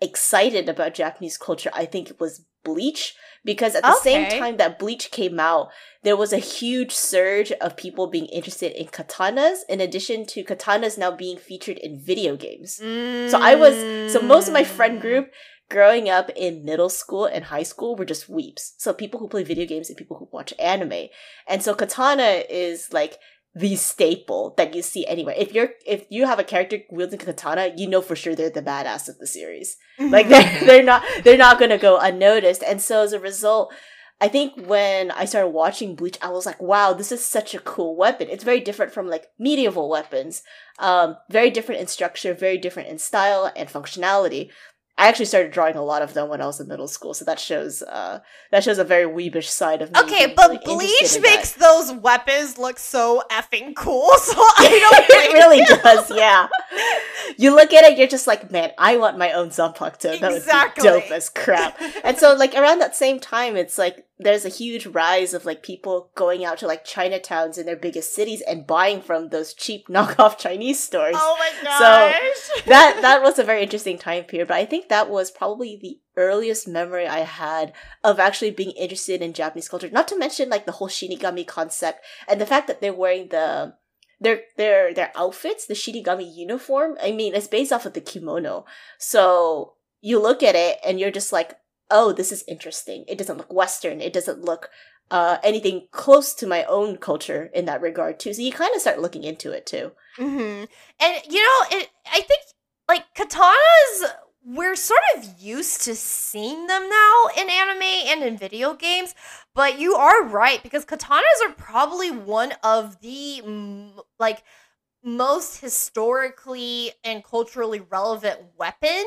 C: excited about Japanese culture, I think it was Bleach. Because at the same time that Bleach came out, there was a huge surge of people being interested in katanas, in addition to katanas now being featured in video games. So I was so most of my friend
A: Mm.
C: group growing up in middle school and high school were just weebs. So people who play video games and people who watch anime. And so katana is like the staple that you see anywhere. If you're if you have a character wielding a katana, you know for sure they're the badass of the series. Like they're they're not they're not gonna go unnoticed. And so as a result, I think when I started watching Bleach, I was like, wow, this is such a cool weapon. It's very different from like medieval weapons. Um, very different in structure, very different in style and functionality. I actually started drawing a lot of them when I was in middle school, so that shows uh that shows a very weebish side of me.
A: Okay, but
C: really
A: Bleach
C: in that.
A: makes those weapons look so effing cool. So I don't
C: it really does, yeah. You look at it, you're just like, man, I want my own Zanpakuto. That
A: Exactly.
C: would be dope as crap. and so, like around that same time, it's like there's a huge rise of like people going out to like Chinatowns in their biggest cities and buying from those cheap knockoff Chinese stores.
A: Oh my gosh.
C: So, that that was a very interesting time period, but I think that was probably the earliest memory I had of actually being interested in Japanese culture. Not to mention like the whole Shinigami concept and the fact that they're wearing the their their their outfits, the Shinigami uniform. I mean, it's based off of the kimono. So you look at it and you're just like, oh, this is interesting. It doesn't look Western. It doesn't look uh, anything close to my own culture in that regard too. So you kind of start looking into it too.
A: Mm-hmm. And you know, it, I think like katanas, we're sort of used to seeing them now in anime and in video games. But you are right because katanas are probably one of the like most historically and culturally relevant weapon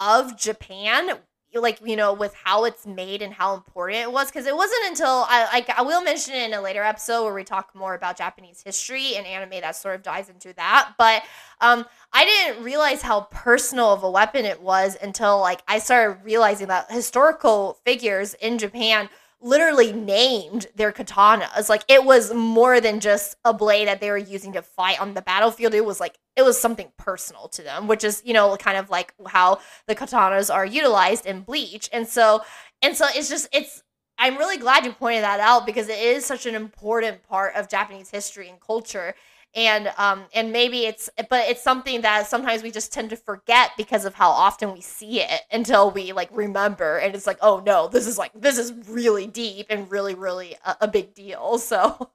A: of Japan like you know with how it's made and how important it was because it wasn't until I like I will mention it in a later episode where we talk more about Japanese history and anime that sort of dives into that. But um I didn't realize how personal of a weapon it was until like I started realizing that historical figures in Japan literally named their katanas. Like it was more than just a blade that they were using to fight on the battlefield. It was like it was something personal to them, which is, you know, kind of like how the katanas are utilized in Bleach. And so and so it's just it's I'm really glad you pointed that out because it is such an important part of Japanese history and culture and um and maybe it's but it's something that sometimes we just tend to forget because of how often we see it until we like remember and it's like oh no this is like this is really deep and really really a, a big deal so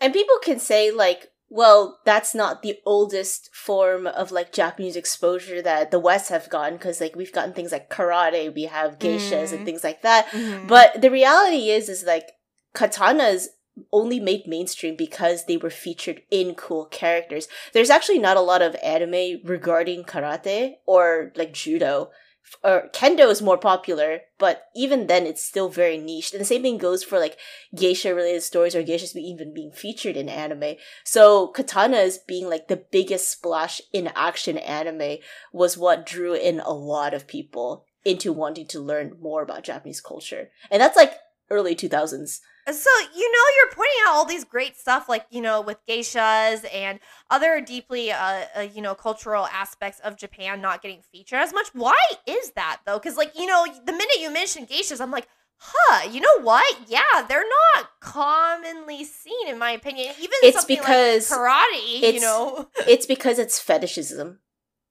C: and people can say like well that's not the oldest form of like japanese exposure that the west have gotten because like we've gotten things like karate we have geishas mm. and things like that mm-hmm. but the reality is is like katanas only made mainstream because they were featured in cool characters. There's actually not a lot of anime regarding karate or like judo. Or kendo is more popular, but even then it's still very niche. And the same thing goes for like geisha related stories or geishas even being featured in anime. So katanas being like the biggest splash in action anime was what drew in a lot of people into wanting to learn more about Japanese culture. And that's like early 2000s.
A: So, you know, you're pointing out all these great stuff, like, you know, with geishas and other deeply, uh, uh, you know, cultural aspects of Japan not getting featured as much. Why is that, though? Because, like, you know, the minute you mention geishas, I'm like, huh, you know what? Yeah, they're not commonly seen, in my opinion. Even it's because like karate, you know.
C: it's because it's fetishism.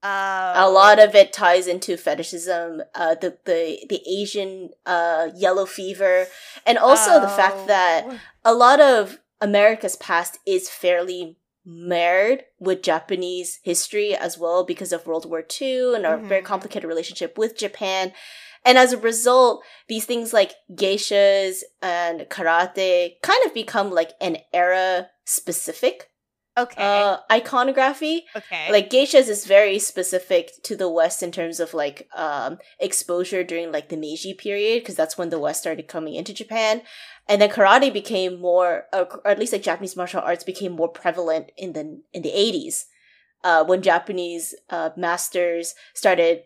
C: Uh, a lot of it ties into fetishism, uh, the the the Asian uh, yellow fever, and also oh. the fact that oh. a lot of America's past is fairly marred with Japanese history as well because of World War II and our mm-hmm. very complicated relationship with Japan. And as a result, these things like geishas and karate kind of become like an era specific
A: Okay.
C: Uh, iconography.
A: Okay.
C: Like geishas is very specific to the West in terms of like um exposure during like the Meiji period because that's when the West started coming into Japan, and then karate became more, uh, or at least like Japanese martial arts became more prevalent in the in the eighties, uh, when Japanese uh, masters started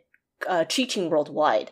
C: uh, teaching worldwide.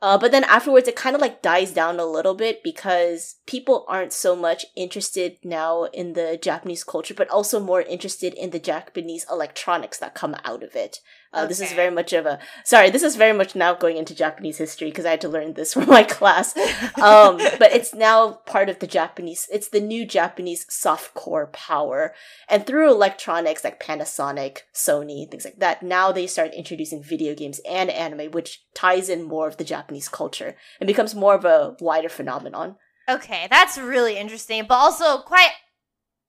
C: Uh, but then afterwards, it kind of like dies down a little bit because people aren't so much interested now in the Japanese culture, but also more interested in the Japanese electronics that come out of it. Uh, okay. This is very much of a sorry. This is very much now going into Japanese history because I had to learn this from my class. Um, but it's now part of the Japanese. It's the new Japanese soft core power, and through electronics like Panasonic, Sony, things like that. Now they start introducing video games and anime, which ties in more of the Japanese culture and becomes more of a wider phenomenon.
A: Okay, that's really interesting, but also quite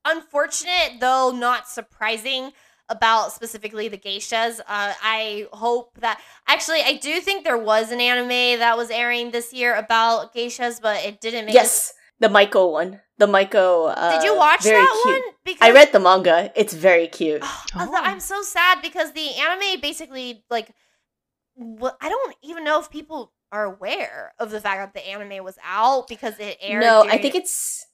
A: unfortunate, though not surprising about specifically the geishas. Uh, I hope that actually I do think there was an anime that was airing this year about geishas, but it didn't make.
C: Yes, the Maiko one. The Maiko. Uh,
A: Did you watch that
C: cute. one? Because I read the manga. It's very cute.
A: oh. I'm so sad because the anime basically like. I don't even know if people are aware of the fact that the anime was out because it aired.
C: No, I think it's.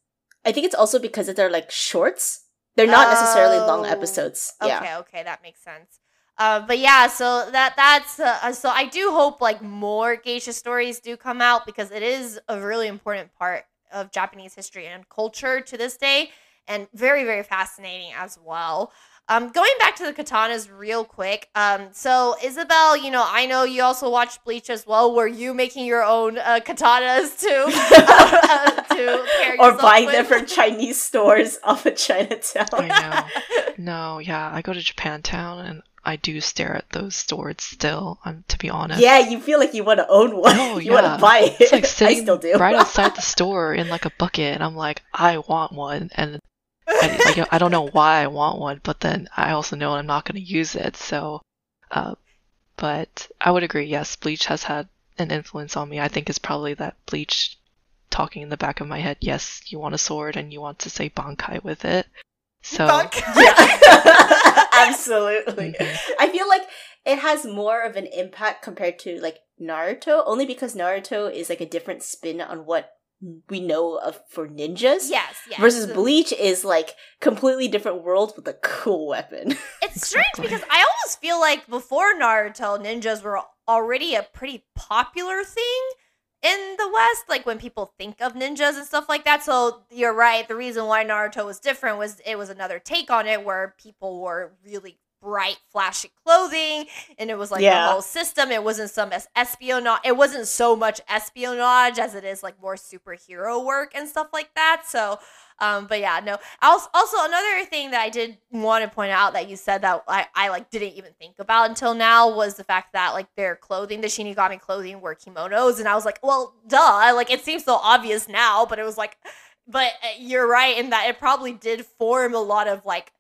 C: I think it's also because they're like shorts they're not oh, necessarily long oh, episodes.
A: Yeah. Okay, okay, that makes sense. Uh, but yeah, so that that's uh, so I do hope like more geisha stories do come out because it is a really important part of Japanese history and culture to this day, and very very fascinating as well. Um, going back to the katanas real quick. Um, so Isabel, you know, I know you also watched Bleach as well. Were you making your own uh, katanas too? uh,
C: to or buying them from Chinese stores off of Chinatown?
B: I know. No, yeah, I go to Japantown and I do stare at those swords still. Um, to be honest.
C: Yeah, you feel like you want to own one. Oh, you yeah. want to buy it. It's like
B: sitting I still do. right outside the store in like a bucket, and I'm like, I want one, and I, like, I don't know why I want one, but then I also know I'm not going to use it. So, uh, but I would agree. Yes, Bleach has had an influence on me. I think it's probably that Bleach talking in the back of my head. Yes, you want a sword and you want to say Bankai with it. So
C: yeah, absolutely. Mm-hmm. I feel like it has more of an impact compared to like Naruto, only because Naruto is like a different spin on what we know of for ninjas.
A: Yes, yes.
C: Versus Bleach is like completely different world with a cool weapon.
A: It's strange because I almost feel like before Naruto, ninjas were already a pretty popular thing in the West, like when people think of ninjas and stuff like that. So you're right. The reason why Naruto was different was it was another take on it where people were really bright, flashy clothing, and it was like yeah. the whole system. It wasn't some espionage. It wasn't so much espionage as it is like more superhero work and stuff like that. So, um, but yeah, no. Also, also another thing that I did want to point out that you said that I, I like didn't even think about until now was the fact that like their clothing, the Shinigami clothing, were kimonos, and I was like, well, duh. Like it seems so obvious now, but it was like but uh, you're right in that it probably did form a lot of like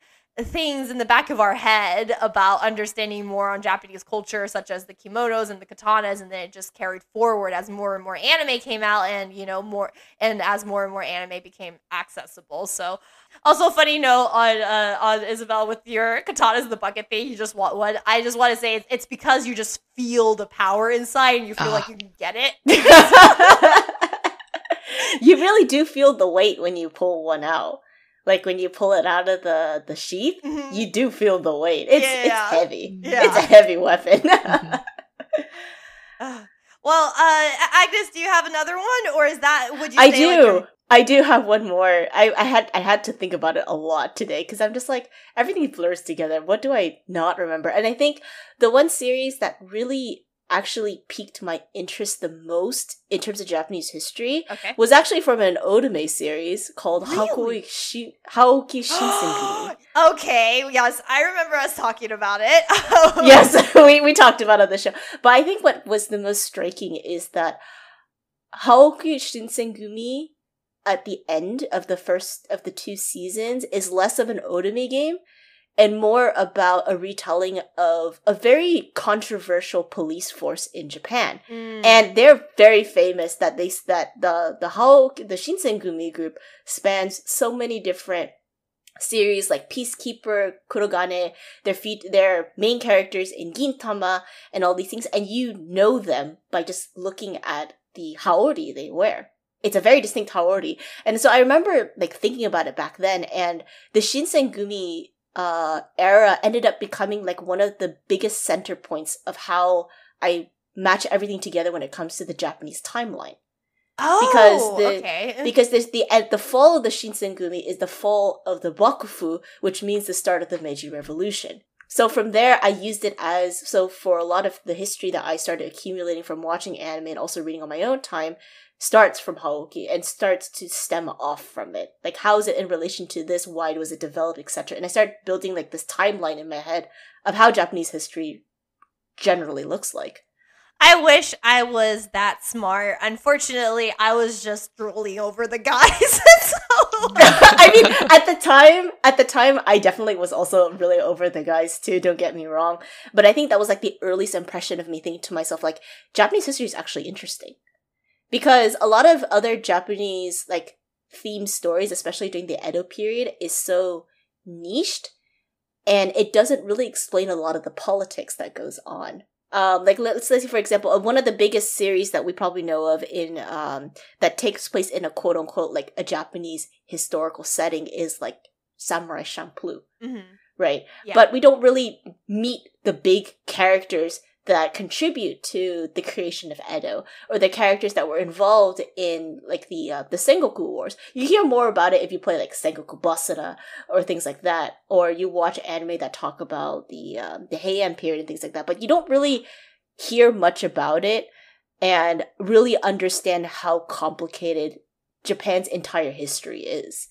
A: things in the back of our head about understanding more on Japanese culture, such as the kimonos and the katanas, and then it just carried forward as more and more anime came out, and you know more, and as more and more anime became accessible. So, also funny note on uh, on Isabel with your katanas the bucket thing. You just want one. I just want to say it's, it's because you just feel the power inside, and you feel uh. like you can get it.
C: you really do feel the weight when you pull one out like when you pull it out of the the sheath, mm-hmm. you do feel the weight. It's yeah. it's heavy. Yeah. It's a heavy weapon.
A: mm-hmm. well, uh, Agnes, do you have another one, or is that would you?
C: I do. Like I do have one more. I, I had I had to think about it a lot today because I'm just like everything blurs together. What do I not remember? And I think the one series that really actually piqued my interest the most in terms of Japanese history okay. was actually from an Otome series called really? Hakuoki, Hakuoki Shinsengumi.
A: okay, yes, I remember us talking about it.
C: yes, we, we talked about it on the show. But I think what was the most striking is that Hakuoki Shinsengumi at the end of the first of the two seasons is less of an Otome game and more about a retelling of a very controversial police force in Japan. Mm. And they're very famous that they that the the how the Shinsengumi group spans so many different series like Peacemaker, Kurogane, their feet their main characters in Gintama and all these things and you know them by just looking at the haori they wear it's a very distinct haori. And so I remember like thinking about it back then and the Shinsengumi uh, era ended up becoming like one of the biggest center points of how I match everything together when it comes to the Japanese timeline.
A: Oh, because the okay.
C: because there's the at the fall of the Shinsengumi is the fall of the Bakufu, which means the start of the Meiji Revolution. So from there, I used it as so for a lot of the history that I started accumulating from watching anime and also reading on my own time starts from Hakuoki and starts to stem off from it. Like how is it in relation to this? Why was it developed, etc. And I started building like this timeline in my head of how Japanese history generally looks like.
A: I wish I was that smart. Unfortunately, I was just drooling over the guys. so.
C: I mean, at the time, at the time, I definitely was also really over the guys too. Don't get me wrong, but I think that was like the earliest impression of me thinking to myself, like Japanese history is actually interesting because a lot of other Japanese like theme stories, especially during the Edo period, is so niched, and it doesn't really explain a lot of the politics that goes on. Um, like let's, let's say for example, uh, one of the biggest series that we probably know of in um, that takes place in a quote unquote like a Japanese historical setting is like Samurai Champloo, mm-hmm. right? Yeah. But we don't really meet the big characters that contribute to the creation of Edo or the characters that were involved in like the uh, the Sengoku Wars. You hear more about it if you play like Sengoku Basara or things like that, or you watch anime that talk about the um, the Heian period and things like that. But you don't really hear much about it and really understand how complicated Japan's entire history is.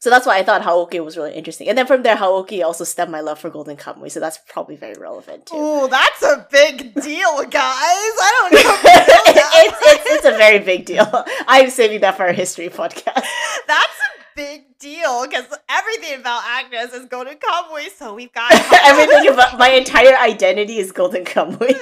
C: So that's why I thought Hakuoki was really interesting. And then from there, Hakuoki also stemmed my love for Golden Kamuy, so that's probably very relevant too.
A: Ooh, that's a big deal, guys. I don't know.
C: it's, it's, it's a very big deal. I'm saving that for our history podcast.
A: That's a big deal because everything about Agnes is Golden Kamuy, so we've got
C: everything about my entire identity is Golden Kamuy.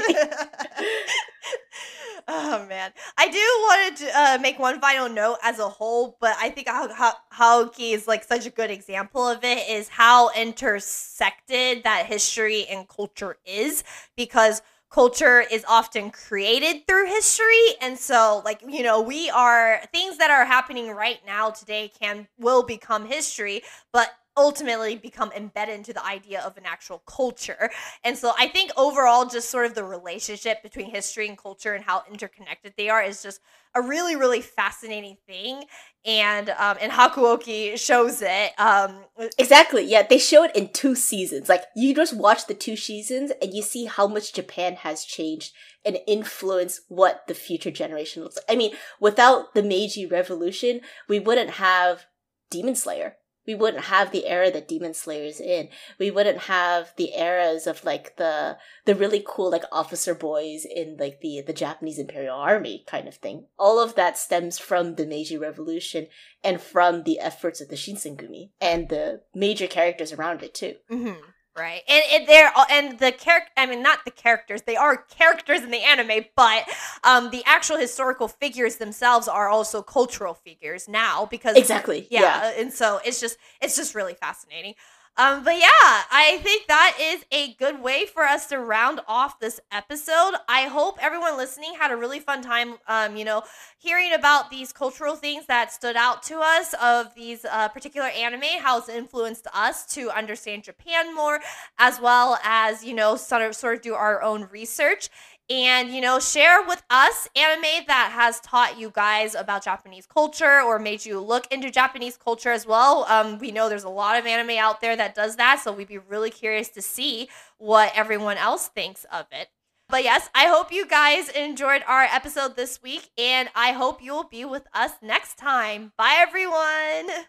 A: Oh man, I do want to uh, make one final note as a whole, but I think how, Hakuoki is like such a good example of it is how intersected that history and culture is because culture is often created through history and so like you know we are things that are happening right now today can will become history but ultimately become embedded into the idea of an actual culture. And so I think overall, just sort of the relationship between history and culture and how interconnected they are is just a really, really fascinating thing. And um, and Hakuoki shows it. Um,
C: exactly. Yeah, they show it in two seasons. Like you just watch the two seasons and you see how much Japan has changed and influenced what the future generation looks like. I mean, without the Meiji Revolution, we wouldn't have Demon Slayer we wouldn't have the era that Demon Slayer is in. We wouldn't have the eras of like the the really cool like officer boys in like the the Japanese Imperial Army kind of thing. All of that stems from the Meiji Revolution and from the efforts of the Shinsengumi and the major characters around it too.
A: Mm-hmm. Right, and, and they're and the character. I mean, not the characters; they are characters in the anime, but um, the actual historical figures themselves are also cultural figures now because
C: exactly,
A: yeah, yeah. and so it's just it's just really fascinating. Um, but yeah, I think that is a good way for us to round off this episode. I hope everyone listening had a really fun time, um, you know, hearing about these cultural things that stood out to us of these uh, particular anime, how it's influenced us to understand Japan more, as well as, you know, sort of, sort of do our own research and you know share with us anime that has taught you guys about japanese culture or made you look into japanese culture as well. Um, we know there's a lot of anime out there that does that so we'd be really curious to see what everyone else thinks of it. But yes i hope you guys enjoyed our episode this week and i hope you'll be with us next time. Bye everyone.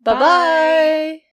C: Bye bye